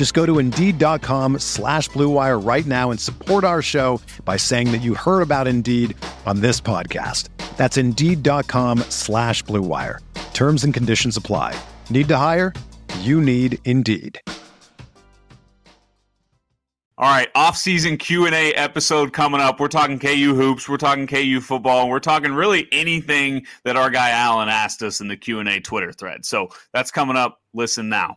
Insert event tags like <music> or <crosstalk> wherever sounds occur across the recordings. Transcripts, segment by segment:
Just go to Indeed.com slash BlueWire right now and support our show by saying that you heard about Indeed on this podcast. That's Indeed.com slash BlueWire. Terms and conditions apply. Need to hire? You need Indeed. All right, off-season Q&A episode coming up. We're talking KU hoops, we're talking KU football, and we're talking really anything that our guy Alan asked us in the Q&A Twitter thread. So that's coming up. Listen now.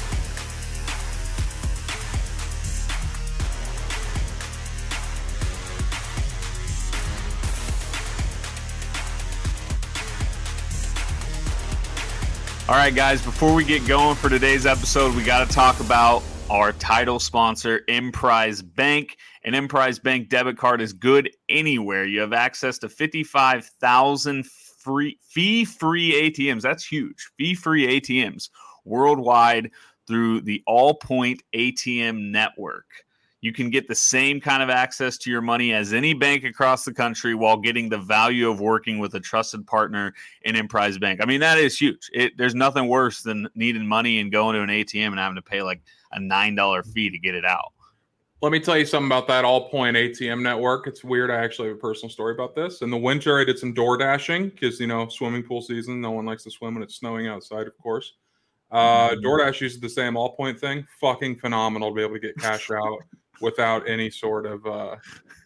All right, guys, before we get going for today's episode, we got to talk about our title sponsor, Emprise Bank. An Emprise Bank debit card is good anywhere. You have access to 55,000 free fee-free ATMs. That's huge. Fee-free ATMs worldwide through the Allpoint ATM network you can get the same kind of access to your money as any bank across the country while getting the value of working with a trusted partner in Emprise Bank. I mean, that is huge. It, there's nothing worse than needing money and going to an ATM and having to pay like a $9 fee to get it out. Let me tell you something about that all point ATM network. It's weird. I actually have a personal story about this. In the winter, I did some door dashing because, you know, swimming pool season. No one likes to swim when it's snowing outside, of course. Uh, mm-hmm. DoorDash uses the same all point thing. Fucking phenomenal to be able to get cash out without any sort of uh,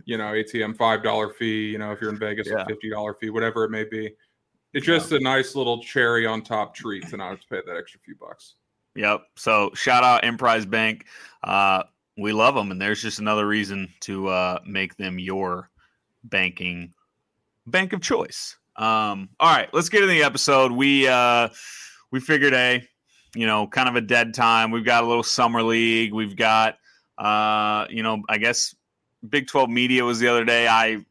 you know ATM five dollar fee. You know, if you're in Vegas, yeah. a fifty dollar fee, whatever it may be. It's just yeah. a nice little cherry on top treat to not have to pay that extra few bucks. Yep. So shout out Emprise Bank. Uh, we love them, and there's just another reason to uh, make them your banking bank of choice. Um, all right, let's get into the episode. We uh, we figured a you know kind of a dead time. We've got a little summer league. We've got uh, you know, I guess Big 12 media was the other day. I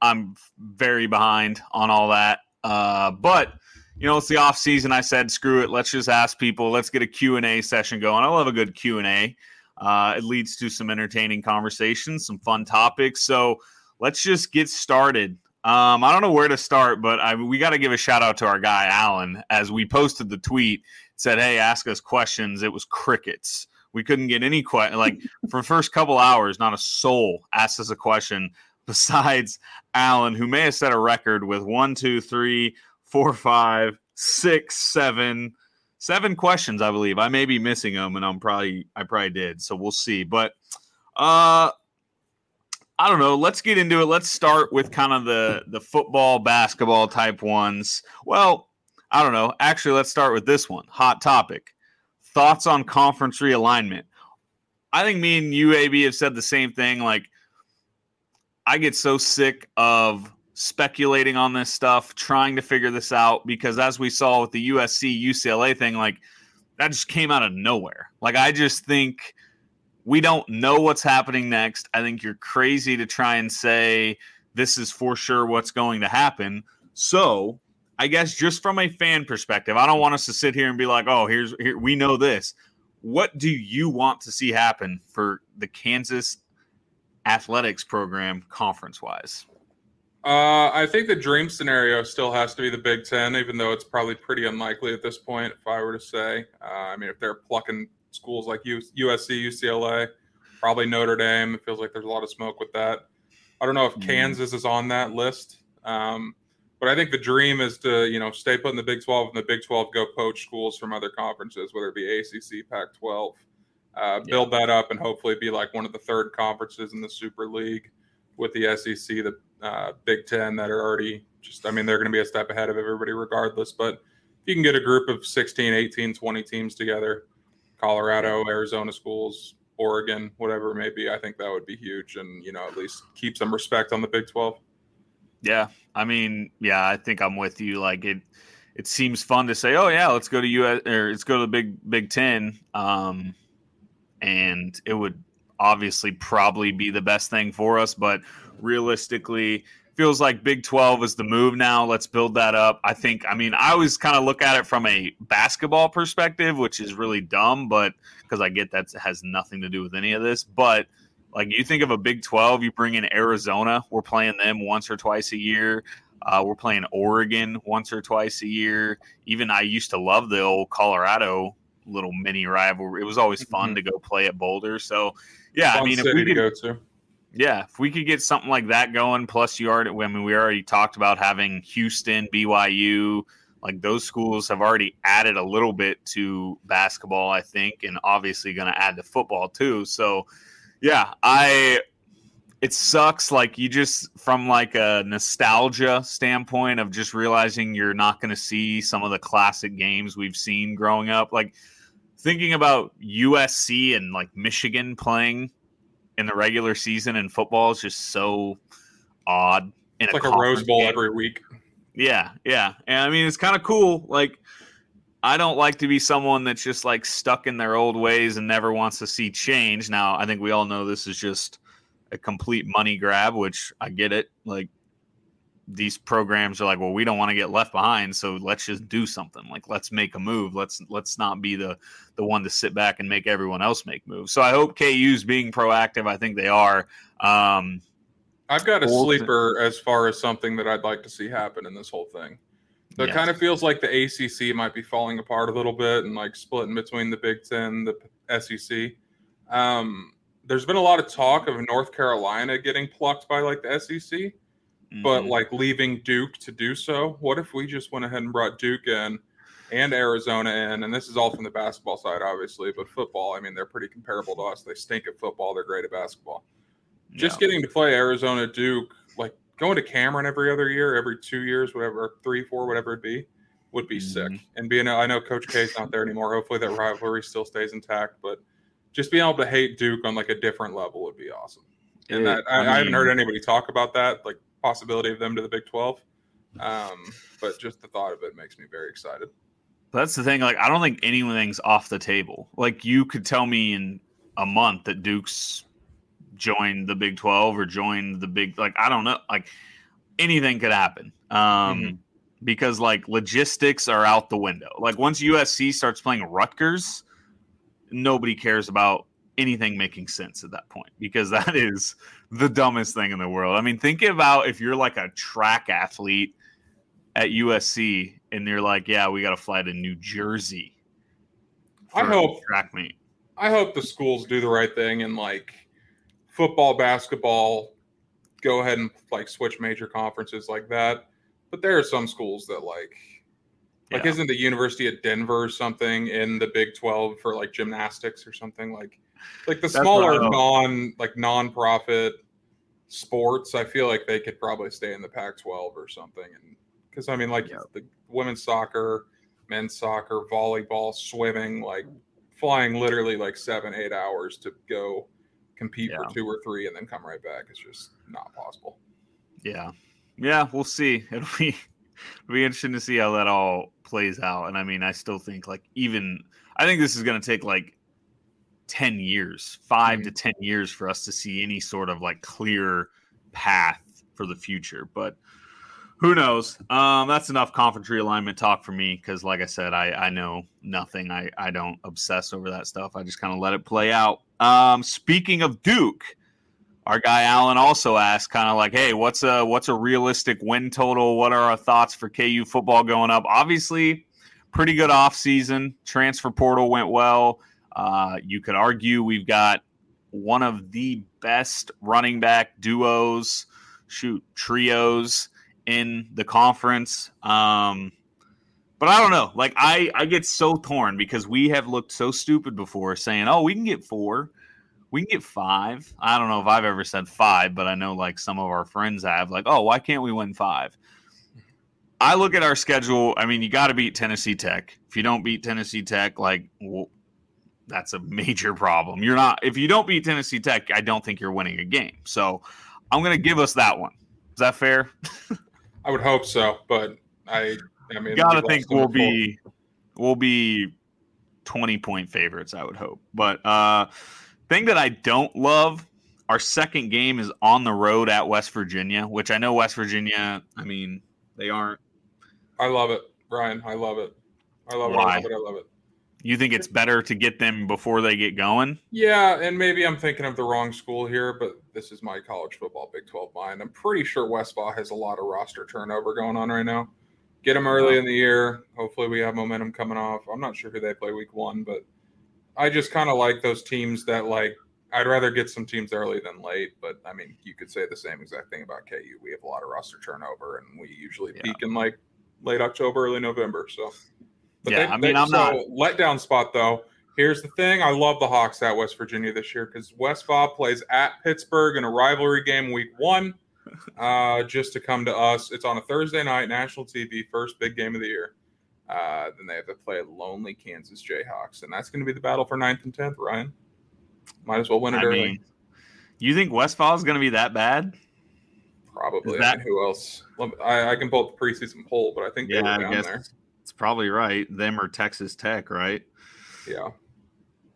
I'm very behind on all that. Uh, but you know, it's the off season. I said, screw it. Let's just ask people. Let's get a Q and A session going. I love a good Q and A. Uh, it leads to some entertaining conversations, some fun topics. So let's just get started. Um, I don't know where to start, but I, we got to give a shout out to our guy Alan as we posted the tweet. Said, "Hey, ask us questions." It was crickets. We couldn't get any question. Like for the first couple hours, not a soul asked us a question <laughs> besides Alan, who may have set a record with one, two, three, four, five, six, seven, seven questions. I believe I may be missing them, and I'm probably I probably did. So we'll see. But uh, I don't know. Let's get into it. Let's start with kind of the the football, basketball type ones. Well, I don't know. Actually, let's start with this one. Hot topic thoughts on conference realignment. I think me and UAB have said the same thing. Like, I get so sick of speculating on this stuff, trying to figure this out, because as we saw with the USC UCLA thing, like, that just came out of nowhere. Like, I just think we don't know what's happening next. I think you're crazy to try and say this is for sure what's going to happen. So I guess just from a fan perspective, I don't want us to sit here and be like, "Oh, here's here we know this." What do you want to see happen for the Kansas athletics program conference wise? Uh, I think the dream scenario still has to be the Big Ten, even though it's probably pretty unlikely at this point. If I were to say, uh, I mean, if they're plucking schools like USC, UCLA, probably Notre Dame. It feels like there's a lot of smoke with that. I don't know if mm. Kansas is on that list, um, but I think the dream is to you know stay put in the Big 12 and the Big 12 go poach schools from other conferences, whether it be ACC, Pac-12. Uh, build yeah. that up and hopefully be like one of the third conferences in the Super League with the SEC, the uh, Big Ten that are already just, I mean, they're going to be a step ahead of everybody regardless. But if you can get a group of 16, 18, 20 teams together, Colorado, Arizona schools, Oregon, whatever it may be, I think that would be huge and, you know, at least keep some respect on the Big 12. Yeah. I mean, yeah, I think I'm with you. Like it, it seems fun to say, oh yeah, let's go to US or let's go to the Big Big Ten. Um, and it would obviously probably be the best thing for us, but realistically feels like Big 12 is the move now. Let's build that up. I think, I mean, I always kind of look at it from a basketball perspective, which is really dumb, but because I get that has nothing to do with any of this. But like you think of a Big 12, you bring in Arizona, we're playing them once or twice a year. Uh, we're playing Oregon once or twice a year. Even I used to love the old Colorado little mini rivalry. It was always fun mm-hmm. to go play at Boulder. So, yeah, I mean, if we could go to. Yeah, if we could get something like that going, plus you already, I mean, we already talked about having Houston, BYU, like those schools have already added a little bit to basketball, I think, and obviously going to add to football too. So, yeah, I, it sucks. Like you just, from like a nostalgia standpoint of just realizing you're not going to see some of the classic games we've seen growing up. Like thinking about USC and like Michigan playing in the regular season in football is just so odd. In it's a like a Rose Bowl game. every week. Yeah, yeah, and I mean it's kind of cool. Like I don't like to be someone that's just like stuck in their old ways and never wants to see change. Now I think we all know this is just a complete money grab, which I get it. Like these programs are like, well, we don't want to get left behind, so let's just do something. Like let's make a move. Let's let's not be the the one to sit back and make everyone else make moves. So I hope KU's being proactive. I think they are. Um, I've got a sleeper as far as something that I'd like to see happen in this whole thing. So it kind of feels like the ACC might be falling apart a little bit and like splitting between the Big Ten, the SEC. Um, there's been a lot of talk of North Carolina getting plucked by like the SEC mm-hmm. but like leaving Duke to do so. What if we just went ahead and brought Duke in and Arizona in? And this is all from the basketball side, obviously, but football, I mean, they're pretty comparable to us. They stink at football, they're great at basketball. Yeah. Just getting to play Arizona Duke, like going to Cameron every other year, every two years, whatever, three, four, whatever it be, would be mm-hmm. sick. And being, I know Coach K's not there anymore. Hopefully that rivalry still stays intact, but just being able to hate Duke on like a different level would be awesome. And it, that, I, I, mean, I, haven't heard anybody talk about that. Like possibility of them to the Big 12. Um, but just the thought of it makes me very excited. That's the thing. Like, I don't think anything's off the table. Like, you could tell me in a month that Duke's joined the Big 12 or join the Big, like, I don't know. Like, anything could happen. Um, mm-hmm. Because, like, logistics are out the window. Like, once USC starts playing Rutgers, nobody cares about anything making sense at that point because <laughs> that is the dumbest thing in the world. I mean, think about if you're like a track athlete at USC and they're like, "Yeah, we got to fly to New Jersey." I hope track meet. I hope the schools do the right thing and like football, basketball, go ahead and like switch major conferences like that. But there are some schools that like like isn't the University of Denver something in the Big 12 for like gymnastics or something like like the smaller non like non-profit sports i feel like they could probably stay in the pac 12 or something and because i mean like yeah. the women's soccer men's soccer volleyball swimming like flying literally like seven eight hours to go compete yeah. for two or three and then come right back is just not possible yeah yeah we'll see <laughs> it'll be it'll be interesting to see how that all plays out and i mean i still think like even i think this is going to take like 10 years, 5 mm-hmm. to 10 years for us to see any sort of like clear path for the future. But who knows? Um, that's enough conference realignment talk for me because, like I said, I, I know nothing. I, I don't obsess over that stuff. I just kind of let it play out. Um, speaking of Duke, our guy Alan also asked, kind of like, "Hey, what's a what's a realistic win total? What are our thoughts for KU football going up?" Obviously, pretty good off season. Transfer portal went well. Uh, you could argue we've got one of the best running back duos, shoot trios in the conference. Um, but I don't know. Like I, I get so torn because we have looked so stupid before, saying, "Oh, we can get four, we can get five. I don't know if I've ever said five, but I know like some of our friends have. Like, oh, why can't we win five? I look at our schedule. I mean, you got to beat Tennessee Tech. If you don't beat Tennessee Tech, like well, that's a major problem. You're not if you don't beat Tennessee Tech, I don't think you're winning a game. So I'm going to give us that one. Is that fair? <laughs> I would hope so, but I I mean, got to think we'll be we'll be 20 point favorites. I would hope, but uh, thing that I don't love. Our second game is on the road at West Virginia, which I know West Virginia. I mean, they aren't. I love it, Brian. I love it. I love Why? it. I love it. I love it. You think it's better to get them before they get going? Yeah, and maybe I'm thinking of the wrong school here, but this is my college football Big 12 mind. I'm pretty sure Westphal has a lot of roster turnover going on right now. Get them early in the year. Hopefully, we have momentum coming off. I'm not sure who they play week one, but I just kind of like those teams that like. I'd rather get some teams early than late, but I mean, you could say the same exact thing about KU. We have a lot of roster turnover, and we usually yeah. peak in like late October, early November. So but yeah, they, I mean, they, I'm so not letdown spot though. Here's the thing: I love the Hawks at West Virginia this year because Westphal plays at Pittsburgh in a rivalry game week one, uh, just to come to us. It's on a Thursday night, national TV, first big game of the year. Uh, then they have to play lonely Kansas Jayhawks, and that's going to be the battle for ninth and tenth. Ryan, might as well win it I early. Mean, you think Westphal is going to be that bad? Probably. That, I mean, who else? I, I, can pull up the preseason poll, but I think yeah, they were down I guess, there. It's probably right. Them or Texas Tech, right? Yeah.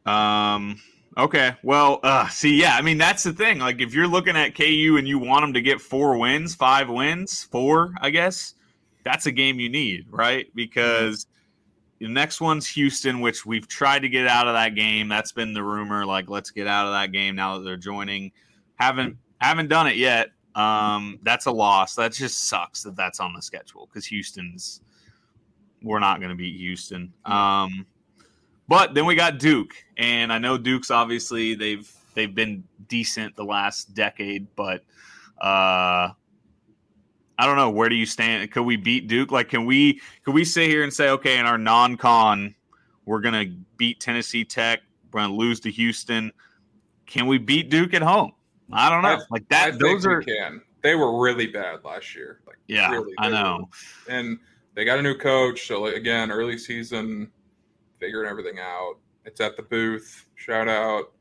Um. Okay. Well, uh, see, yeah. I mean, that's the thing. Like, if you're looking at KU and you want them to get four wins, five wins, four, I guess, that's a game you need, right? Because mm-hmm. the next one's Houston, which we've tried to get out of that game. That's been the rumor. Like, let's get out of that game now that they're joining. Haven't haven't done it yet. Um, that's a loss. That just sucks that that's on the schedule because Houston's we're not going to beat Houston. Um, but then we got Duke, and I know Duke's obviously they've they've been decent the last decade, but uh, I don't know where do you stand? Could we beat Duke? Like, can we could we sit here and say, okay, in our non-con, we're gonna beat Tennessee Tech, we're gonna lose to Houston. Can we beat Duke at home? I don't know. I, like that, I those are can. They were really bad last year. Like, yeah, really, I know. Were, and they got a new coach. So like, again, early season, figuring everything out. It's at the booth. Shout out.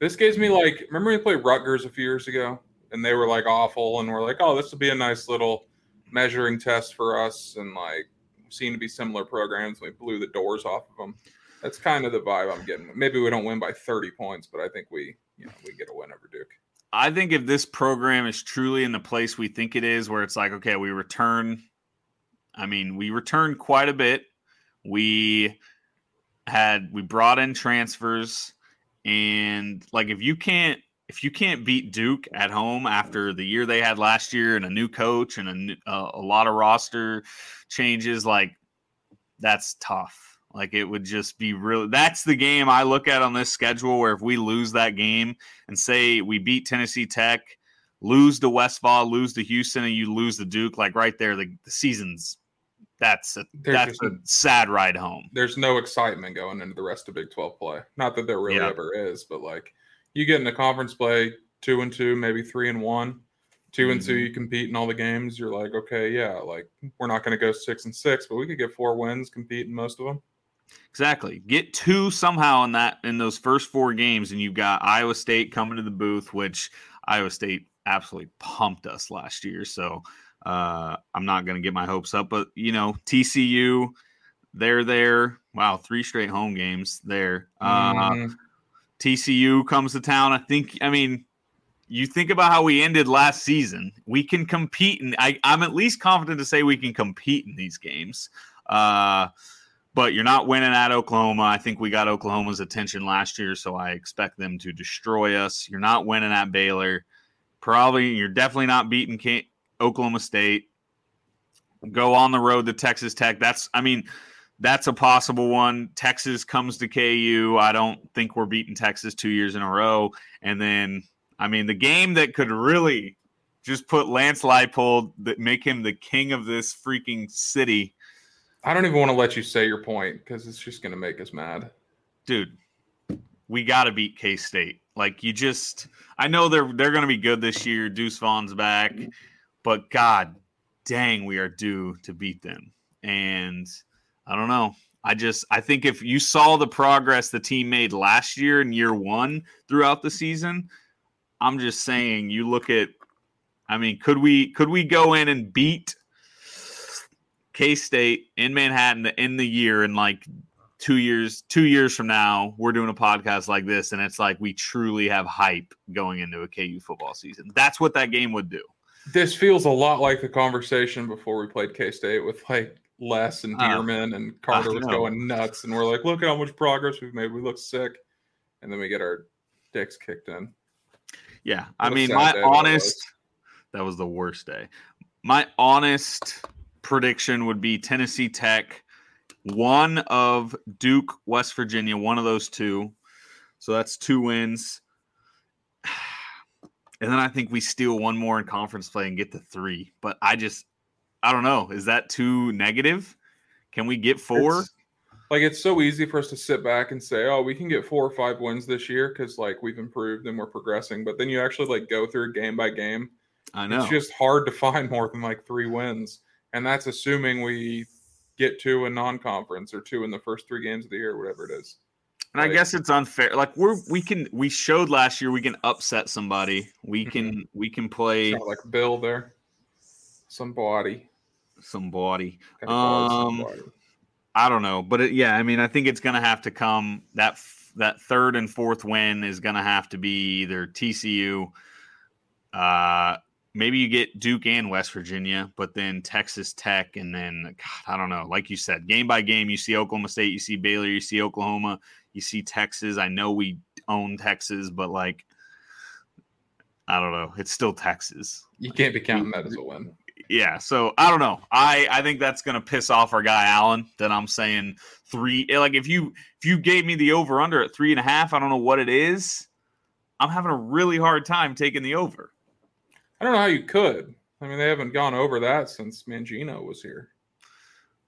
This gives me like, remember we played Rutgers a few years ago, and they were like awful, and we're like, oh, this will be a nice little measuring test for us, and like seem to be similar programs. We blew the doors off of them. That's kind of the vibe I'm getting. Maybe we don't win by 30 points, but I think we, you know, we get a win over Duke. I think if this program is truly in the place we think it is, where it's like, okay, we return I mean, we returned quite a bit. We had we brought in transfers and like if you can't if you can't beat Duke at home after the year they had last year and a new coach and a, a, a lot of roster changes like that's tough. Like it would just be really that's the game I look at on this schedule where if we lose that game and say we beat Tennessee Tech, lose to Westphal, lose to Houston, and you lose to Duke, like right there, the, the season's that's a there's that's a sad ride home. There's no excitement going into the rest of Big 12 play. Not that there really ever is, but like you get into conference play two and two, maybe three and one, 2 mm-hmm. and two, mm-hmm. you compete in all the games. You're like, okay, yeah, like we're not going to go six and six, but we could get four wins, compete in most of them. Exactly. Get two somehow in that in those first four games, and you've got Iowa State coming to the booth, which Iowa State absolutely pumped us last year. So uh, I'm not going to get my hopes up, but you know, TCU, they're there. Wow, three straight home games there. Uh, mm. TCU comes to town. I think. I mean, you think about how we ended last season. We can compete, and I, am at least confident to say we can compete in these games. Uh, but you're not winning at Oklahoma. I think we got Oklahoma's attention last year, so I expect them to destroy us. You're not winning at Baylor Probably you're definitely not beating K- Oklahoma State. Go on the road to Texas Tech. That's I mean, that's a possible one. Texas comes to KU. I don't think we're beating Texas two years in a row. And then I mean the game that could really just put Lance Leipold that make him the king of this freaking city. I don't even want to let you say your point because it's just going to make us mad. Dude, we got to beat K State. Like you just, I know they're they're going to be good this year. Deuce Vaughn's back, but God dang, we are due to beat them. And I don't know. I just I think if you saw the progress the team made last year in year one throughout the season, I'm just saying you look at I mean, could we could we go in and beat K State in Manhattan in the year in like two years two years from now we're doing a podcast like this and it's like we truly have hype going into a KU football season. That's what that game would do. This feels a lot like the conversation before we played K State with like Les and Dearman uh, and Carter was going nuts, and we're like, look at how much progress we've made. We look sick, and then we get our dicks kicked in. Yeah, I mean, my honest that was the worst day. My honest prediction would be Tennessee Tech, one of Duke, West Virginia, one of those two. So that's two wins. And then I think we steal one more in conference play and get to three. But I just, I don't know. Is that too negative? Can we get four? It's, like it's so easy for us to sit back and say, "Oh, we can get four or five wins this year because like we've improved and we're progressing." But then you actually like go through game by game I know. It's just hard to <laughs> find more than like three wins. And that's assuming we get two in non conference or two in the first three games of the year, whatever it is. And like, I guess it's unfair. Like we're we can we showed last year we can upset somebody. We mm-hmm. can mm-hmm. we can play like Bill there. Somebody. Somebody. Um I don't know, but it, yeah, I mean, I think it's going to have to come that that third and fourth win is going to have to be either TCU, uh, maybe you get Duke and West Virginia, but then Texas Tech, and then God, I don't know. Like you said, game by game, you see Oklahoma State, you see Baylor, you see Oklahoma, you see Texas. I know we own Texas, but like, I don't know. It's still Texas. You can't be counting that as a win. Yeah, so I don't know. I I think that's gonna piss off our guy Allen. That I'm saying three. Eh, like if you if you gave me the over under at three and a half, I don't know what it is. I'm having a really hard time taking the over. I don't know how you could. I mean, they haven't gone over that since Mangino was here.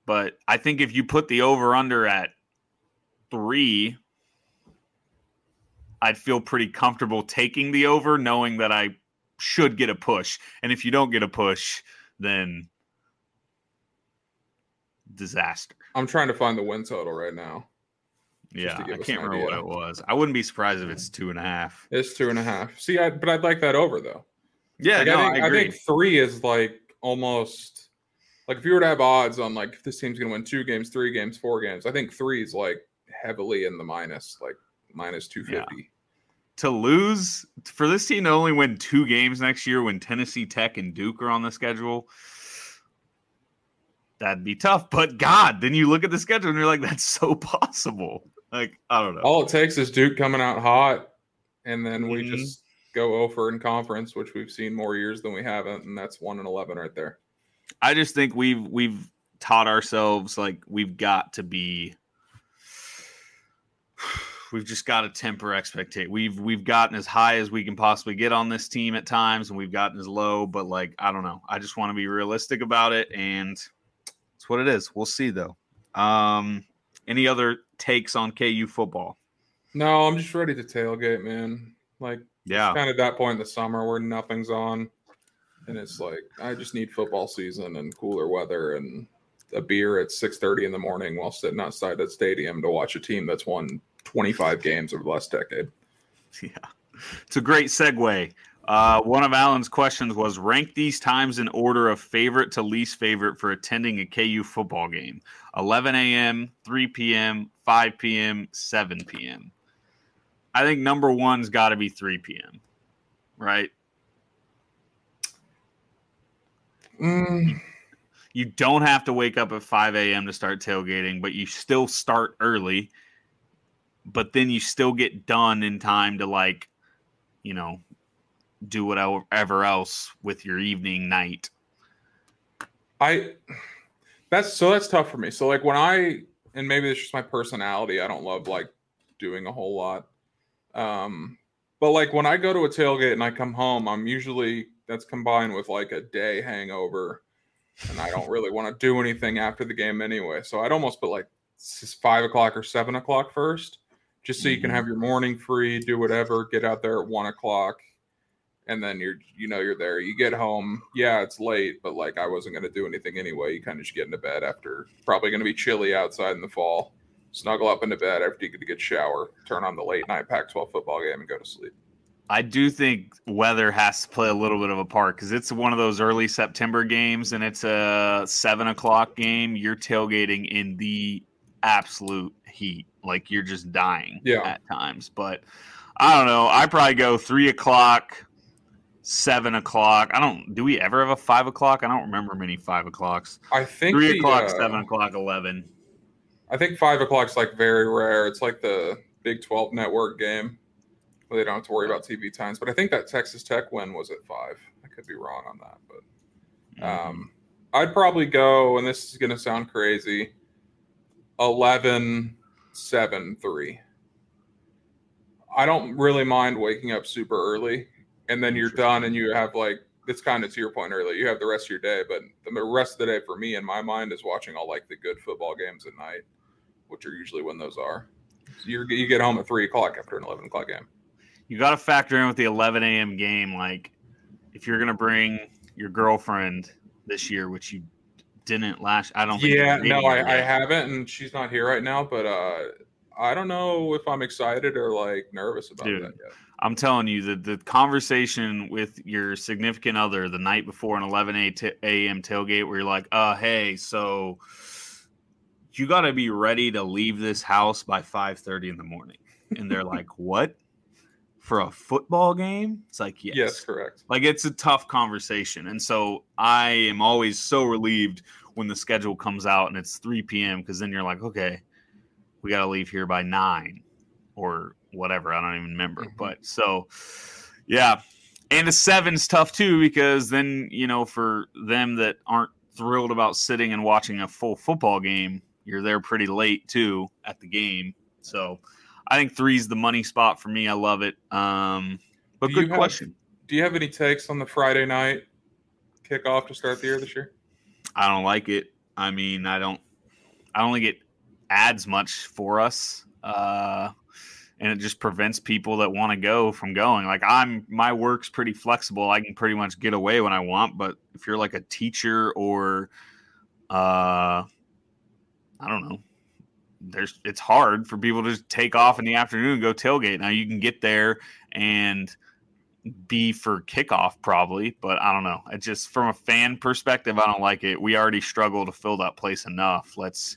But I think if you put the over under at three, I'd feel pretty comfortable taking the over, knowing that I should get a push. And if you don't get a push, then disaster. I'm trying to find the win total right now. Yeah, I can't remember what it was. I wouldn't be surprised if it's two and a half. It's two and a half. See, I, but I'd like that over though. Yeah, like, no, I, think, I, I, think three is like almost like if you were to have odds on like if this team's gonna win two games, three games, four games, I think three is like heavily in the minus, like minus two fifty. Yeah. To lose for this team to only win two games next year when Tennessee Tech and Duke are on the schedule, that'd be tough. But God, then you look at the schedule and you're like, that's so <laughs> possible. Like, I don't know. All it takes is Duke coming out hot, and then we mm-hmm. just go over in conference, which we've seen more years than we haven't, and that's one and eleven right there. I just think we've we've taught ourselves like we've got to be we've just got to temper expectation. We've we've gotten as high as we can possibly get on this team at times, and we've gotten as low. But like I don't know, I just want to be realistic about it, and it's what it is. We'll see though. Um, any other takes on KU football? No, I'm just ready to tailgate, man. Like yeah. kind of that point in the summer where nothing's on. And it's like, I just need football season and cooler weather and a beer at 6.30 in the morning while sitting outside the stadium to watch a team that's won 25 games over the last decade. <laughs> Yeah. It's a great segue. Uh, one of Alan's questions was rank these times in order of favorite to least favorite for attending a KU football game 11 a.m., 3 p.m., 5 p.m., 7 p.m. I think number one's got to be 3 p.m. Right? Mm. You don't have to wake up at 5 a.m. to start tailgating, but you still start early. But then you still get done in time to like, you know, do whatever else with your evening night. I that's so that's tough for me. So like when I and maybe it's just my personality, I don't love like doing a whole lot. Um but like when I go to a tailgate and I come home, I'm usually that's combined with like a day hangover and I don't really want to do anything after the game anyway. So I'd almost put like five o'clock or seven o'clock first, just so you can mm-hmm. have your morning free, do whatever, get out there at one o'clock, and then you're you know you're there. You get home, yeah, it's late, but like I wasn't gonna do anything anyway. You kind of just get into bed after probably gonna be chilly outside in the fall. Snuggle up into bed after you get a good shower, turn on the late night Pac-12 football game, and go to sleep. I do think weather has to play a little bit of a part because it's one of those early September games and it's a seven o'clock game. You're tailgating in the absolute heat, like you're just dying yeah. at times. But I don't know. I probably go three o'clock, seven o'clock. I don't. Do we ever have a five o'clock? I don't remember many five o'clocks. I think three the, o'clock, uh, seven o'clock, eleven. I think five o'clock's like very rare. It's like the Big Twelve network game where they don't have to worry about TV times. But I think that Texas Tech win was at five. I could be wrong on that, but mm-hmm. um, I'd probably go, and this is going to sound crazy 11 7 3. I don't really mind waking up super early, and then you're done, and you have like it's kind of to your point earlier. You have the rest of your day, but the rest of the day for me in my mind is watching all like the good football games at night, which are usually when those are. So you get home at three o'clock after an eleven o'clock game you got to factor in with the 11 a.m. game. Like, if you're gonna bring your girlfriend this year, which you didn't last, I don't. Yeah, no, I, I, haven't, and she's not here right now. But uh, I don't know if I'm excited or like nervous about Dude, that yet. I'm telling you that the conversation with your significant other the night before an 11 a.m. tailgate, where you're like, "Uh, hey, so." You got to be ready to leave this house by 5:30 in the morning. And they're like, "What?" For a football game? It's like, yes. Yes, correct. Like it's a tough conversation. And so I am always so relieved when the schedule comes out and it's 3 p.m. because then you're like, okay, we got to leave here by nine or whatever. I don't even remember. Mm-hmm. But so, yeah. And a seven's tough too because then, you know, for them that aren't thrilled about sitting and watching a full football game, you're there pretty late too at the game. So, I think three's the money spot for me. I love it. Um, but do good have, question. Do you have any takes on the Friday night kickoff to start the year this year? I don't like it. I mean, I don't. I don't think it adds much for us, uh, and it just prevents people that want to go from going. Like I'm, my work's pretty flexible. I can pretty much get away when I want. But if you're like a teacher or, uh, I don't know, there's it's hard for people to take off in the afternoon and go tailgate. Now you can get there and be for kickoff probably, but I don't know. It just from a fan perspective, I don't like it. We already struggle to fill that place enough. Let's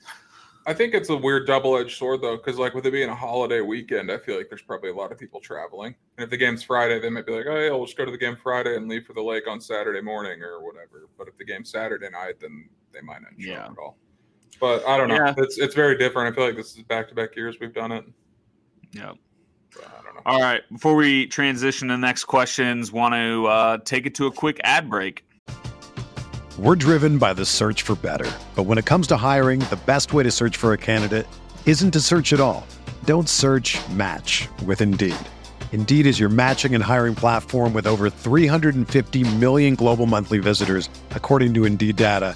I think it's a weird double-edged sword though, because like with it being a holiday weekend, I feel like there's probably a lot of people traveling. And if the game's Friday, they might be like, "Oh, yeah, we'll just go to the game Friday and leave for the lake on Saturday morning or whatever." But if the game's Saturday night, then they might not show yeah. at all. But I don't know. Yeah. It's it's very different. I feel like this is back to back years we've done it. Yeah. All right. Before we transition to the next questions, want to uh, take it to a quick ad break. We're driven by the search for better. But when it comes to hiring, the best way to search for a candidate isn't to search at all. Don't search match with Indeed. Indeed is your matching and hiring platform with over 350 million global monthly visitors, according to Indeed data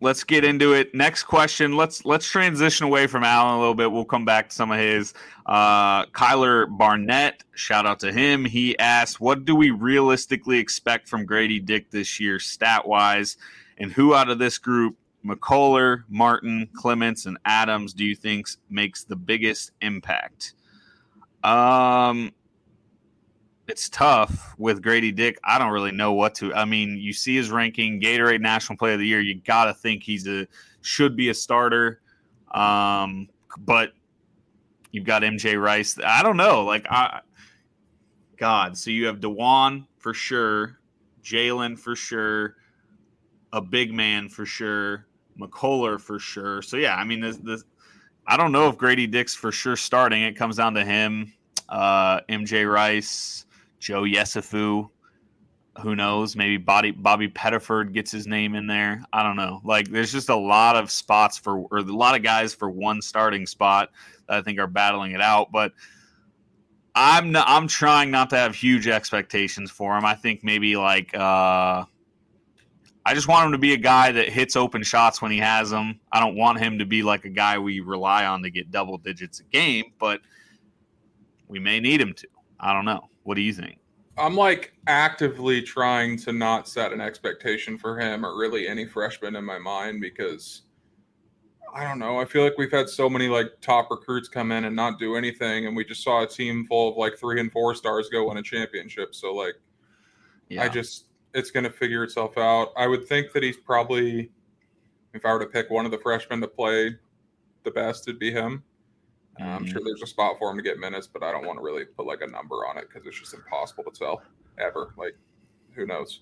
let's get into it. Next question. Let's let's transition away from Allen a little bit. We'll come back to some of his. Uh, Kyler Barnett, shout out to him. He asked, "What do we realistically expect from Grady Dick this year, stat wise, and who out of this group, McCullar, Martin, Clemence, and Adams, do you think makes the biggest impact?" Um, it's tough with Grady Dick. I don't really know what to. I mean, you see his ranking, Gatorade National Player of the Year. You got to think he's a should be a starter. Um, but you've got MJ Rice. I don't know. Like I, God. So you have Dajuan for sure, Jalen for sure, a big man for sure, McCullar for sure. So yeah, I mean, this I don't know if Grady Dick's for sure starting. It comes down to him, uh, MJ Rice. Joe Yesufu. Who knows? Maybe Bobby Bobby Pettiford gets his name in there. I don't know. Like, there's just a lot of spots for, or a lot of guys for one starting spot that I think are battling it out. But I'm not, I'm trying not to have huge expectations for him. I think maybe like uh, I just want him to be a guy that hits open shots when he has them. I don't want him to be like a guy we rely on to get double digits a game, but we may need him to. I don't know. What do you think? I'm like actively trying to not set an expectation for him or really any freshman in my mind because I don't know. I feel like we've had so many like top recruits come in and not do anything, and we just saw a team full of like three and four stars go win a championship. So like, yeah. I just it's going to figure itself out. I would think that he's probably, if I were to pick one of the freshmen to play the best, it'd be him. Mm-hmm. I'm sure there's a spot for him to get minutes, but I don't want to really put like a number on it because it's just impossible to tell ever. Like, who knows?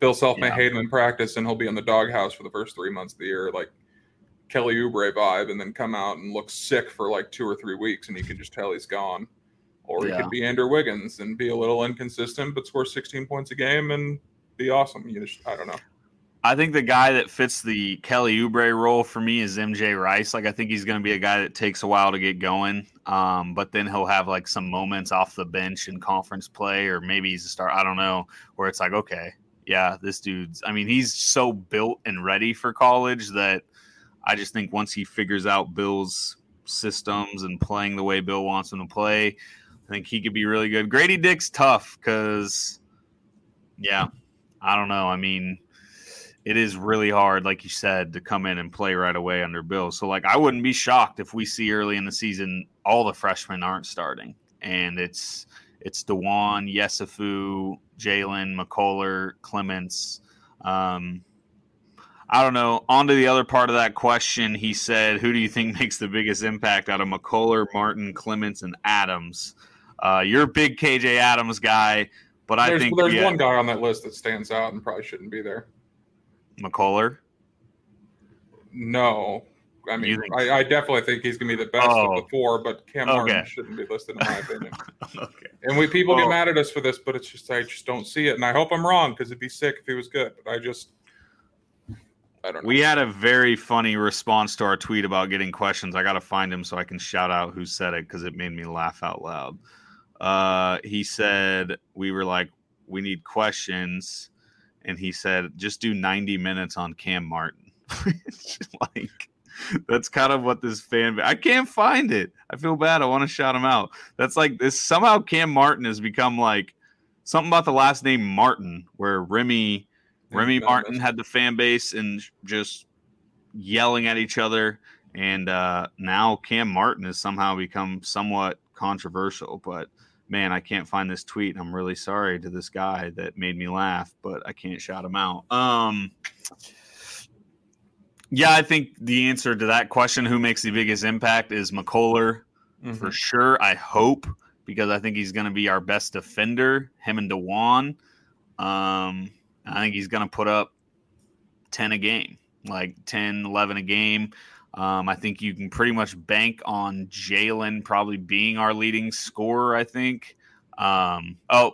Bill Self may yeah. hate him in practice, and he'll be in the doghouse for the first three months of the year, like Kelly Oubre vibe, and then come out and look sick for like two or three weeks, and you can just tell he's gone. Or he yeah. could be Andrew Wiggins and be a little inconsistent, but score 16 points a game and be awesome. You just, I don't know. I think the guy that fits the Kelly Oubre role for me is MJ Rice. Like I think he's going to be a guy that takes a while to get going, um, but then he'll have like some moments off the bench in conference play, or maybe he's a star. I don't know. Where it's like, okay, yeah, this dude's. I mean, he's so built and ready for college that I just think once he figures out Bill's systems and playing the way Bill wants him to play, I think he could be really good. Grady Dick's tough because, yeah, I don't know. I mean it is really hard, like you said, to come in and play right away under Bill. So, like, I wouldn't be shocked if we see early in the season all the freshmen aren't starting, and it's it's Dajuan, Yesufu, Jalen, McCullar, Clemence. Um, I don't know. On to the other part of that question, he said, "Who do you think <laughs> makes the biggest impact out of McCullar, Martin, Clemence, and Adams?" Uh, you're a big KJ Adams guy, but I there's, think there's one guy on that list that stands out and probably shouldn't be there. McCullar? No. I mean. I, I, definitely think he's going to be the best oh. of the four, but Cam okay. Martin shouldn't be listed in my <laughs> opinion. okay. And we people well, get mad at us for this, but it's just I just don't see it, and I hope I'm wrong because it'd be sick if he was good. But I just I don't know. We had a very funny response to our tweet about getting questions. I got to find him so I can shout out who said it because it made me laugh out loud. Uh, he said we were like, we need questions and he said just do 90 minutes on Cam Martin. <laughs> like that's kind of what this fan I can't find it. I feel bad. I want to shout him out. That's like this somehow Cam Martin has become like something about the last name Martin, where Remy Remy Martin had the fan base and just yelling at each other, and uh, now Cam Martin has somehow become somewhat controversial. But man, I can't find this tweet. I'm really sorry to this guy that made me laugh, but I can't shout him out. Um, yeah, I think the answer to that question, who makes the biggest impact, is McCullar mm-hmm. for sure. I hope because I think he's going to be our best defender, him and Dajuan. Um, I think he's going to put up 10 a game, like 10, 11 a game. Um, I think you can pretty much bank on Jalen probably being our leading scorer, I think. Um, oh,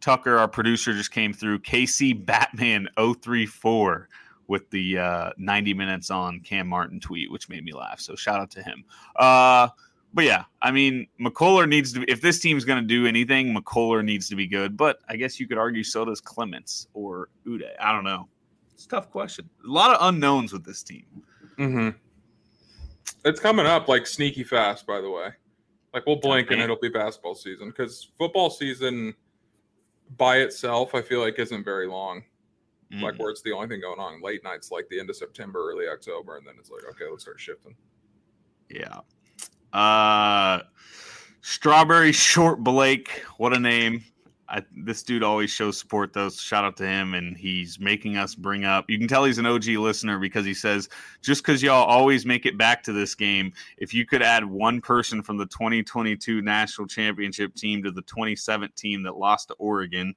Tucker, our producer, just came through. KC Batman 034 with the uh, 90 minutes on Cam Martin tweet, which made me laugh. So shout out to him. Uh, but yeah, I mean, McCullar needs to. If this team's going to do anything, McCullar needs to be good. But I guess you could argue so does Clemence or Udeh. I don't know. It's a tough question. A lot of unknowns with this team. Mm-hmm. It's coming up like sneaky fast, by the way. Like we'll blink and it'll be basketball season because football season by itself, I feel like isn't very long. Mm. Like where it's the only thing going on. Late nights, like the end of September, early October, and then it's like okay, let's start shifting. Yeah. Uh, Strawberry Short Blake, what a name! I, this dude always shows support though. So shout out to him, and he's making us bring up. You can tell he's an OG listener because he says, "Just because y'all always make it back to this game, if you could add one person from the 2022 national championship team to the 2017 that lost to Oregon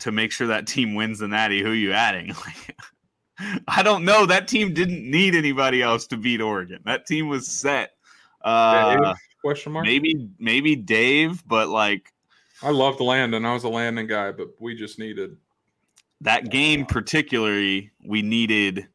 to make sure that team wins the Natty, who are you adding?" <laughs> I don't know. That team didn't need anybody else to beat Oregon. That team was set. Uh, question mark? Maybe, maybe Dave, but like, I loved Landen. I was a Landen guy, but we just needed that game. Particularly, we needed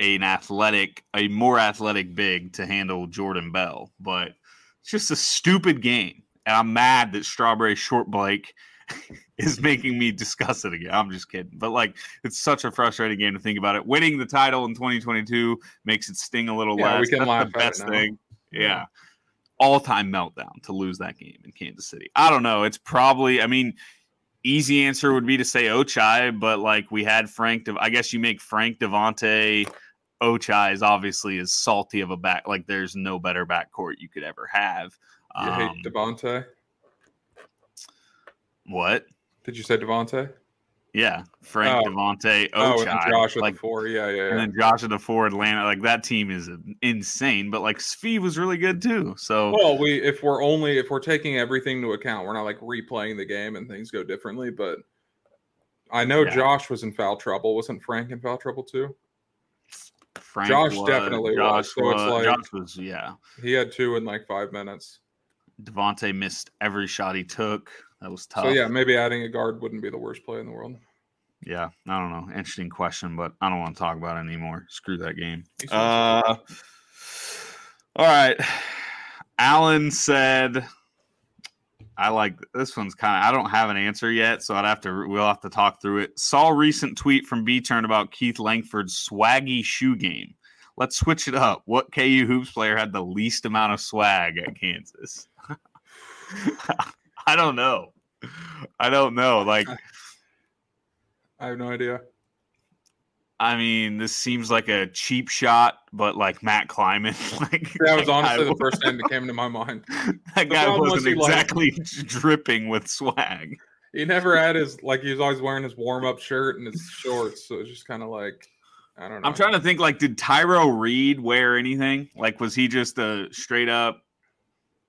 an athletic, a more athletic big to handle Jordan Bell. But it's just a stupid game, and I'm mad that Strawberry Short Blake <laughs> is making me discuss it again. I'm just kidding. But like it's such a frustrating game to think about it. Winning the title in 2022 makes it sting a little yeah, less. We can That's laugh the best thing. Yeah. yeah. All-time meltdown to lose that game in Kansas City. I don't know. It's probably I mean easy answer would be to say Ochai, but like we had Frank De- I guess you make Frank Devonte Ochai is obviously as salty of a back like there's no better backcourt you could ever have. You um, hate Devonte? What? Did you say Devonte? Yeah, Frank oh. Devonte, Ochai, oh, and Josh like, the four, yeah, yeah, yeah, and then Josh at the four, Atlanta. Like that team is insane, but like Svi was really good too. So well, we if we're only if we're taking everything into account, we're not like replaying the game and things go differently. But I know yeah. Josh was in foul trouble. Wasn't Frank in foul trouble too? Frank Josh was, definitely Josh was. So was, like, Josh was, yeah. He had two in like five minutes. Devonte missed every shot he took. That was tough. So yeah, maybe adding a guard wouldn't be the worst play in the world. Yeah, I don't know. Interesting question, but I don't want to talk about it anymore. Screw that game. Uh, all right. Alan said, I like this one's kind of, I don't have an answer yet, so I'd have to, we'll have to talk through it. Saw a recent tweet from B Turn about Keith Langford's swaggy shoe game. Let's switch it up. What KU Hoops player had the least amount of swag at Kansas? <laughs> <laughs> I don't know. I don't know. Like, <laughs> I have no idea. I mean, this seems like a cheap shot, but like Matt Kleinmann, <laughs> like that was honestly the first name that came to my mind. that guy wasn't exactly dripping with swag. He never had his like he was always wearing his warm up shirt and his shorts, so it's just kind of like I don't know. I'm trying to think like, did Tyrel Reed wear anything? Like, was he just a straight up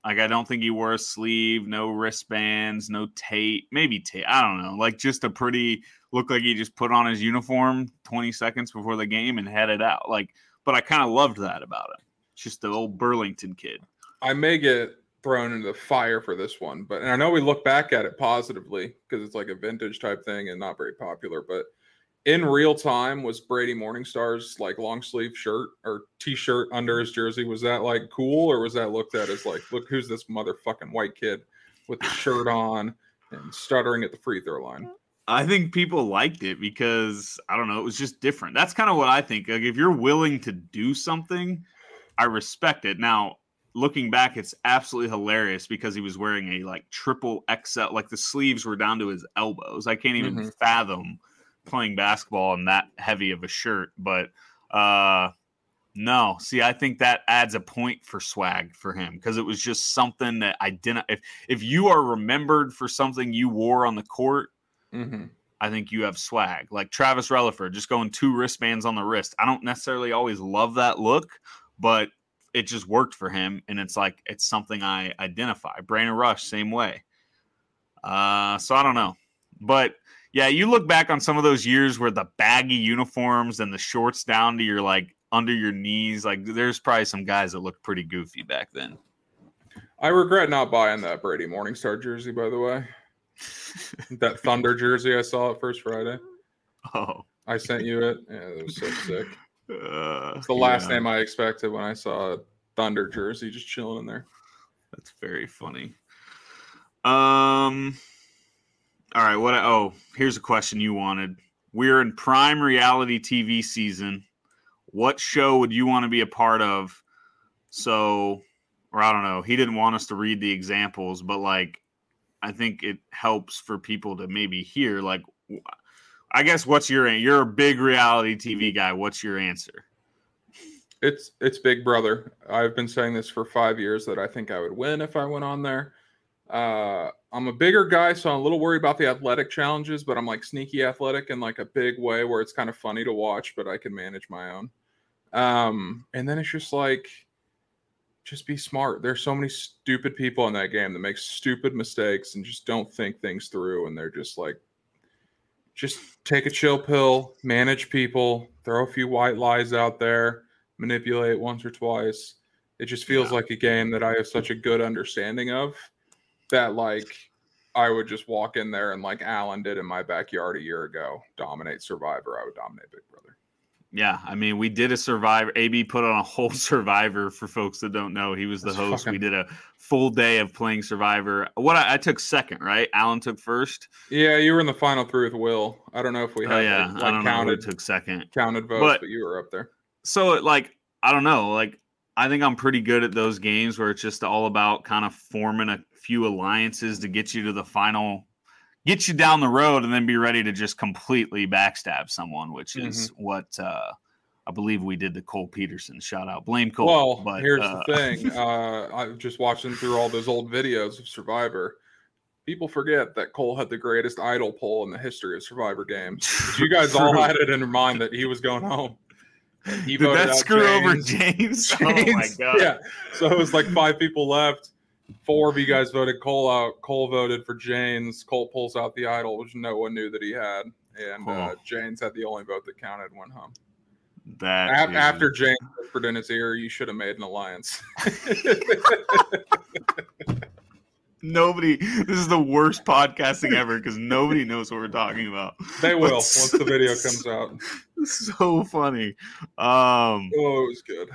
like I don't think he wore a sleeve, no wristbands, no tape, maybe tape. I don't know. Like just a pretty looked like he just put on his uniform 20 seconds before the game and headed out. Like, but I kind of loved that about him. Just the old Burlington kid. I may get thrown into the fire for this one, but and I know we look back at it positively because it's like a vintage type thing and not very popular, but in real time was Brady Morningstar's like long sleeve shirt or t-shirt under his jersey. Was that like cool or was that looked at as like, look who's this motherfucking white kid with the shirt on and stuttering at the free throw line? I think people liked it because I don't know, it was just different. That's kind of what I think. Like if you're willing to do something, I respect it. Now, looking back, it's absolutely hilarious because he was wearing a like triple XL, like the sleeves were down to his elbows. I can't even Mhm. fathom playing basketball in that heavy of a shirt. But uh no, see, I think that adds a point for swag for him because it was just something that I didn't. If if you are remembered for something you wore on the court, hmm I think you have swag. Like Travis Releford, just going two wristbands on the wrist. I don't necessarily always love that look, but it just worked for him, and it's like it's something I identify. Brandon Rush, same way. Uh, so I don't know, but yeah, you look back on some of those years where the baggy uniforms and the shorts down to your like under your knees, like there's probably some guys that looked pretty goofy back then. I regret not buying that Brady Morningstar jersey, by the way. <laughs> that Thunder jersey I saw at First Friday. Oh, I sent you it. Yeah, it was so sick. uh, It's the last yeah. name I expected when I saw a Thunder jersey just chilling in there. That's very funny. Um. All right. What? Oh, here's a question you wanted. We're in prime reality TV season. What show would you want to be a part of? So, or I don't know. He didn't want us to read the examples, but like, I think it helps for people to maybe hear. Like, I guess what's your you're a big reality TV guy. What's your answer? It's it's Big Brother. I've been saying this for five years that I think I would win if I went on there. Uh, I'm a bigger guy, so I'm a little worried about the athletic challenges, but I'm like sneaky athletic in like a big way where it's kind of funny to watch, but I can manage my own. Um, and then it's just like, just be smart. There's so many stupid people in that game that make stupid mistakes and just don't think things through, and they're just like, just take a chill pill, manage people, throw a few white lies out there manipulate once or twice. It just feels Yeah. like a game that I have such a good understanding of that like I would just walk in there and like Alan did in my backyard a year ago, dominate Survivor. I would dominate Big Brother. Yeah, I mean, we did a Survivor. AB put on a whole <laughs> Survivor for folks that don't know. He was the That's host. We did a full day of playing Survivor. What I, I took second, right? Alan took first. Yeah, you were in the final three with Will. I don't know if we Oh had yeah, like, I don't know who counted took second. counted votes, But- but you were up there. So it, like, I don't know. Like, I think I'm pretty good at those games where it's just all about kind of forming a few alliances to get you to the final, get you down the road, and then be ready to just completely backstab someone, which is Mm-hmm. what uh, I believe we did to Cole Peterson. Shout out, blame Cole. Well, but, here's uh, the thing. <laughs> Uh, I'm just watching through all those old videos of Survivor. People forget that Cole had the greatest idol poll in the history of Survivor games. You guys <laughs> all had it in your mind that he was going home. Did that screw over James. James? <laughs> Oh my god! Yeah. So it was like five people left. Four of you guys voted Cole out. Cole voted for James. Cole pulls out the idol, which no one knew that he had. And uh, Oh. James had the only vote that counted and went home. That is- after James whispered in his ear, you should have made an alliance. <laughs> <laughs> nobody, this is the worst podcasting ever because nobody knows what we're talking about. they will once the video comes <laughs> out. So funny. Um, Oh, it was good.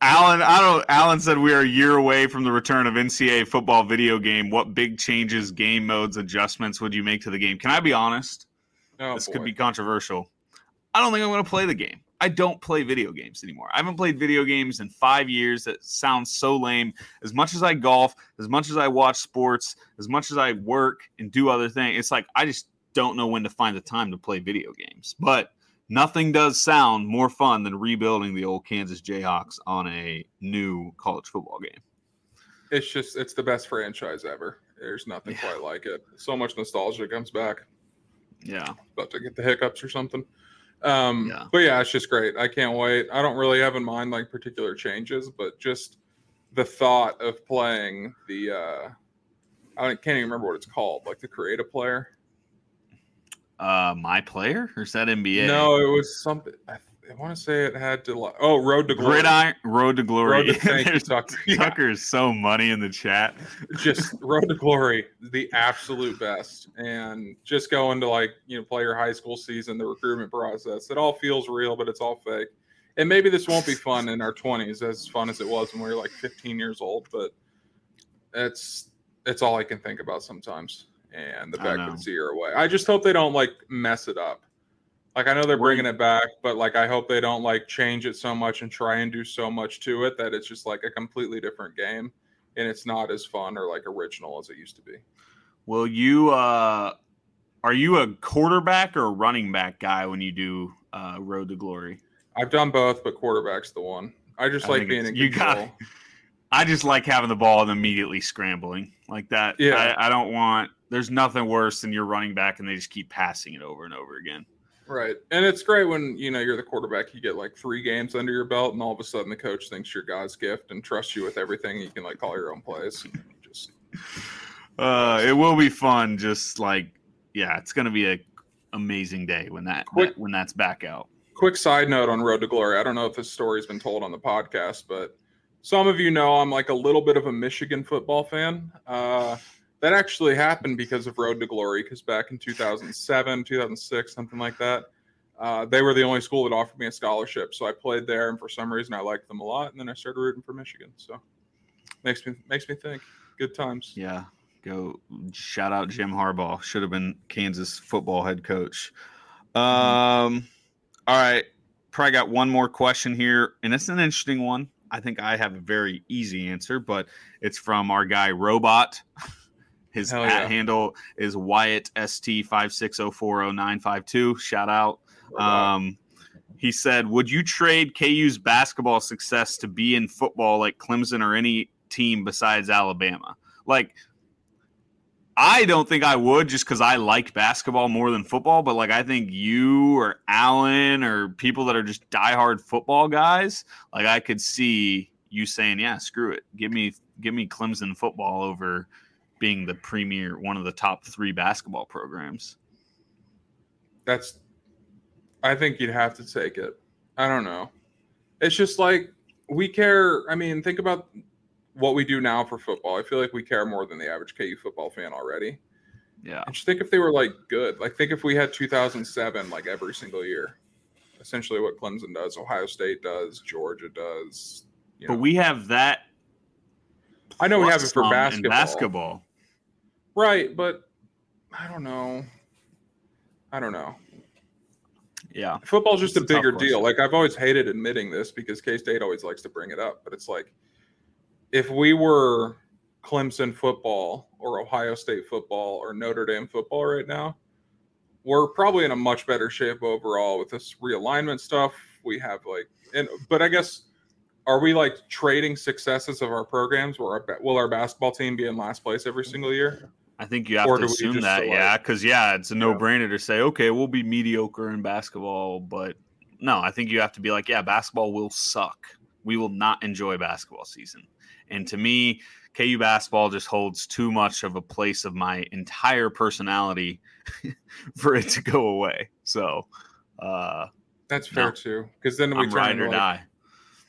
Alan, I don't. Alan said we are a year away from the return of NCAA football video game. What big changes, game modes, adjustments would you make to the game? Can I be honest? Oh, this boy. could be controversial. I don't think I'm going to play the game. I don't play video games anymore. I haven't played video games in five years. That sounds so lame. As much as I golf, as much as I watch sports, as much as I work and do other things, it's like I just don't know when to find the time to play video games. But nothing does sound more fun than rebuilding the old Kansas Jayhawks on a new college football game. It's just it's the best franchise ever. There's nothing Yeah. quite like it. So much nostalgia comes back. Yeah. About to get the hiccups or something. Um, Yeah. but yeah, it's just great. I can't wait. I don't really have in mind like particular changes, but just the thought of playing the uh I can't even remember what it's called, like the creative player. Uh, my player or is that NBA? No, it was something. I, I want to say it had to. Oh, Road to Glory. Gridiron Road to Glory. Road to- <laughs> thank you, Tucker. <laughs> Tucker is so money in the chat. just <laughs> Road to Glory, the absolute best, and just going to like you know play your high school season, the recruitment process. It all feels real, but it's all fake. And maybe this won't be fun in our twenties, as fun as it was when we were like 15 years old. But it's it's all I can think about sometimes, and the fact that it's a year away. I just hope they don't like mess it up. Like I know they're bringing it back, but like I hope they don't like change it so much and try and do so much to it that it's just like a completely different game and it's not as fun or like original as it used to be. Will you uh are you a quarterback or a running back guy when you do uh Road to Glory? I've done both, but quarterback's the one. I just I like being in you control. got <laughs> I just like having the ball and immediately scrambling like that. Yeah. I, I don't want. There's nothing worse than you're running back and they just keep passing it over and over again. Right. And it's great when, you know, you're the quarterback, you get like three games under your belt and all of a sudden the coach thinks you're God's gift and trusts you with everything. You can like call your own plays. Just Uh, it will be fun. Just like, yeah, it's gonna be a amazing day when that, Quick- that when that's back out. quick side note on Road to Glory. I don't know if this story's been told on the podcast, but some of you know I'm like a little bit of a Michigan football fan. Uh, that actually happened because of Road to Glory, because back in 2007, 2006, something like that, uh, they were the only school that offered me a scholarship. So I played there, and for some reason I liked them a lot, and then I started rooting for Michigan. So makes me makes me think. Good times. Yeah, go shout out Jim Harbaugh. Should have been Kansas football head coach. Um, all right, probably got one more question here, and it's an interesting one. I think I have a very easy answer, but it's from our guy Robot. <laughs> His Hell at yeah. handle is Wyatt ST five six zero four zero nine five two. Shout out. Um, he said, "Would you trade KU's basketball success to be in football like Clemson or any team besides Alabama?" Like, I don't think I would, just because I like basketball more than football. But like, I think you or Allen or people that are just diehard football guys, like, I could see you saying, "Yeah, screw it, give me give me Clemson football over." Being the premier one of the top three basketball programs that's I think you'd have to take it. I don't know. It's just like we care. I mean, think about what we do now for football. I feel like we care more than the average KU football fan already. yeah And just think if they were like good. Like think if we had 2007 like every single year. Essentially what Clemson does, Ohio State does, Georgia does. You know. but we have that I know we have it for basketball. basketball Right, but I don't know. I don't know. yeah Football's just It's a a bigger deal. Like I've always hated admitting this because K State always likes to bring it up, but it's like if we were Clemson football or Ohio State football or Notre Dame football right now, we're probably in a much better shape overall with this realignment stuff. We have like, and but I guess are we like trading successes of our programs? Where our, will our basketball team be in last place every single year? I think you have Or to assume that like- yeah because yeah it's a no-brainer to say okay we'll be mediocre in basketball but no i think you have to be like yeah basketball will suck. We will not enjoy basketball season. And to me ku basketball just holds too much of a place of my entire personality <laughs> for it to go away. So uh That's fair No. too, because then we i'm turn ride into or like, die.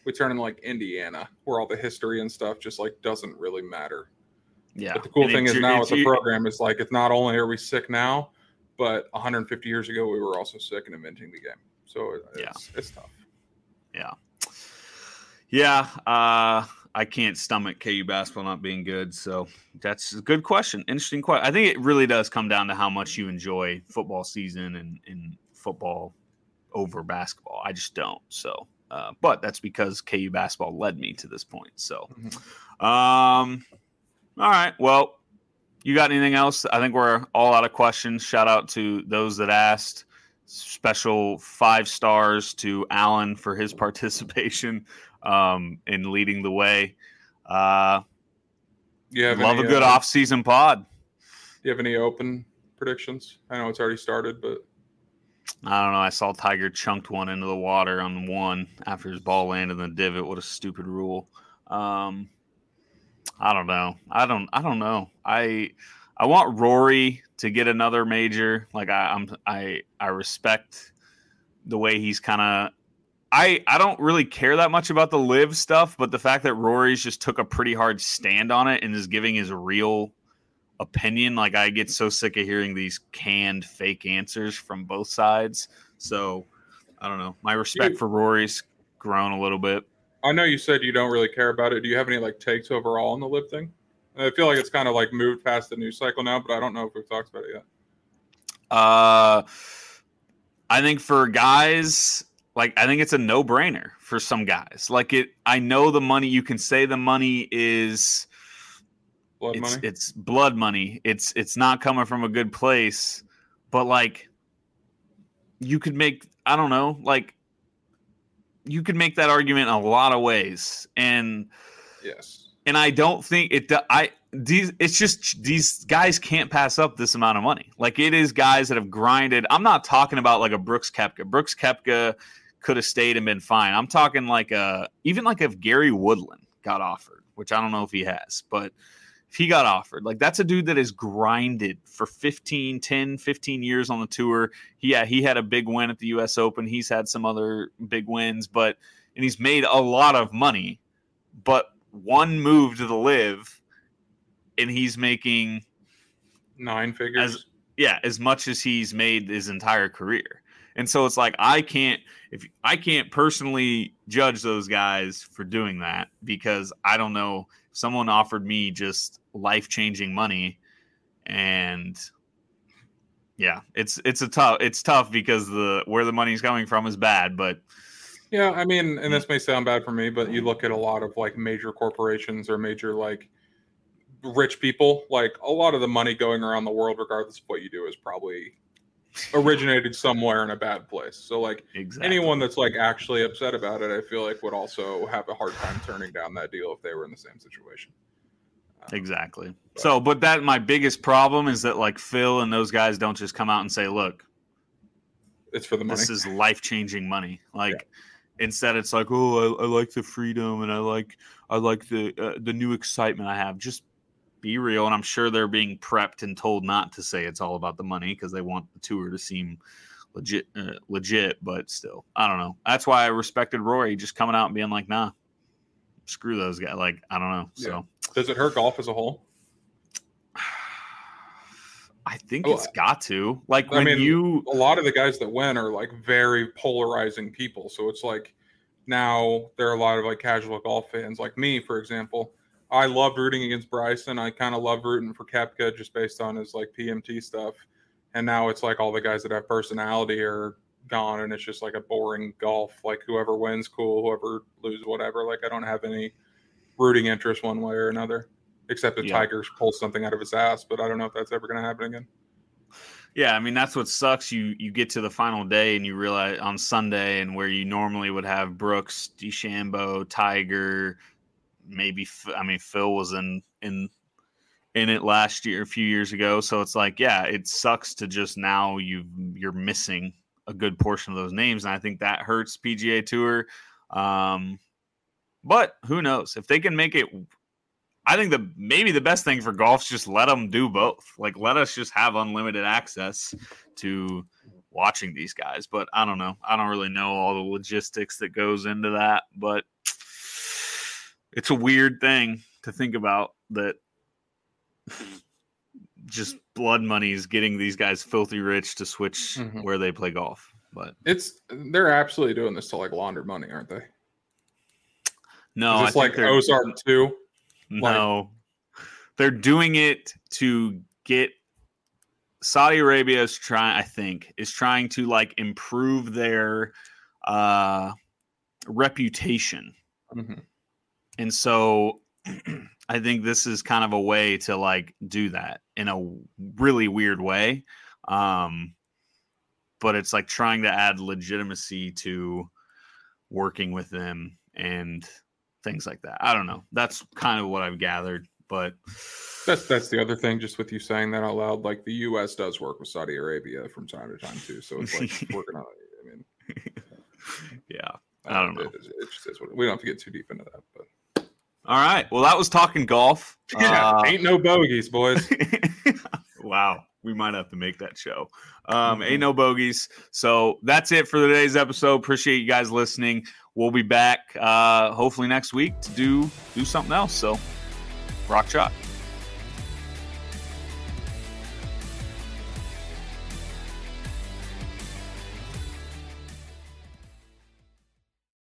we turn into like Indiana, where all the history and stuff just like doesn't really matter. Yeah But the cool And thing it's- is now it's- with the program is like it's not only are we sick now, but 150 years ago we were also sick and inventing the game. So it's, it's tough. Yeah. Yeah, uh, I can't stomach KU basketball not being good. So that's a good question. Interesting question. I think it really does come down to how much you enjoy football season and, and football over basketball. I just don't. So, uh, but that's because KU basketball led me to this point. So, um, all right. Well, you got anything else? I think we're all out of questions. Shout out to those that asked. Special five stars to Alan for his <laughs> participation um, in leading the way. Uh, You love any, a good uh, off-season pod. Do you have any open predictions? I know it's already started, but I don't know. I saw Tiger chunked one into the water on one after his ball landed in the divot. What a stupid rule. Um, I don't know. I don't. I don't know. I I want Rory to get another major. Like I, I'm. I I respect the way he's kind of. I I don't really care that much about the LIV stuff, but the fact that Rory's just took a pretty hard stand on it and is giving his real opinion. Like I get so sick of hearing these canned fake answers from both sides. So I don't know. My respect You- for Rory's grown a little bit. I know you said you don't really care about it. Do you have any like takes overall on the LIV thing? I feel like it's kind of like moved past the news cycle now, but I don't know if we've talked about it yet. Uh I think for guys, like I think it's a no brainer for some guys. Like it, I know the money. You can say the money is Blood it's money. it's blood money. It's it's not coming from a good place, but like you could make I don't know, like you could make that argument in a lot of ways. And yes. and I don't think it I these it's just these guys can't pass up this amount of money. Like it is guys that have grinded. I'm not talking about like a Brooks Koepka. Brooks Koepka could have stayed and been fine. I'm talking like a even like if Gary Woodland got offered, which I don't know if he has, but if he got offered, like that's a dude that has grinded for 15, 10, 15 years on the tour. Yeah, he had a big win at the US Open. He's had some other big wins, but and he's made a lot of money. But one move to the LIV and he's making Nine figures. As- yeah as much as he's made his entire career and so it's like i can't if i can't personally judge those guys for doing that because i don't know someone offered me just life-changing money and yeah it's it's a tough it's tough because the where the money's coming from is bad but Yeah, I mean, Mm. and this may sound bad for me, but you look at a lot of like major corporations or major like rich people, like a lot of the money going around the world, regardless of what you do, is probably originated somewhere in a bad place. So like exactly anyone that's like actually upset about it, I feel like would also have a hard time turning down that deal if they were in the same situation. Exactly. So, but that my biggest problem is that like Phil and those guys don't just come out and say, "Look, It's for the money. this is life changing money." Like instead, it's like, "Oh, I, I like the freedom and I like I like the uh, the new excitement I have." Just be real, and I'm sure they're being prepped and told not to say it's all about the money because they want the tour to seem legit. Uh, legit, but still, I don't know. That's why I respected Rory just coming out and being like, "Nah." Screw those guys. Like, I don't know. So, Does it hurt golf as a whole? I think Oh, it's got to. Like I when mean, you a lot of the guys that win are like very polarizing people. So it's like now there are a lot of like casual golf fans, like me, for example. I loved rooting against Bryson. I kind of love rooting for Koepka just based on his like PMT stuff. And now it's like all the guys that have personality are gone, and it's just like a boring golf. Like whoever wins, cool. Whoever loses, whatever. Like I don't have any rooting interest one way or another, except if Yeah. Tiger pulls something out of his ass. But I don't know if that's ever going to happen again. Yeah, I mean that's what sucks. You you get to the final day and you realize on Sunday and where you normally would have Brooks, DeChambeau, Tiger, maybe I mean Phil was in in in it last year, a few years ago. So it's like, yeah, it sucks to just now you you're missing a good portion of those names, and I think that hurts PGA Tour. Um, but who knows if they can make it I think the maybe the best thing for golf is just let them do both. Like let us just have unlimited access to watching these guys. But I don't know. I don't really know all the logistics that goes into that, but it's a weird thing to think about that just blood money is getting these guys filthy rich to switch Mhm. where they play golf. But It's they're absolutely doing this to like launder money, aren't they? No, think like Ozark too? No, they're doing it to get Saudi Arabia is trying. I think is trying to like improve their uh, reputation, Mhm. and so <clears throat> I think this is kind of a way to like do that in a really weird way. Um, but it's like trying to add legitimacy to working with them and things like that. I don't know. That's kind of what I've gathered, but That's that's the other thing. Just with you saying that out loud, like the U.S. does work with Saudi Arabia from time to time too. So it's like working on. I mean, <laughs> yeah. I don't know. It, it just is what, we don't have to get too deep into that, but All right. Well, that was talking golf. <laughs> yeah, Uh, ain't no bogeys, boys. <laughs> wow. We might have to make that show. Um, Ain't no bogeys. So that's it for today's episode. Appreciate you guys listening. We'll be back uh, hopefully next week to do do something else. So rock shot.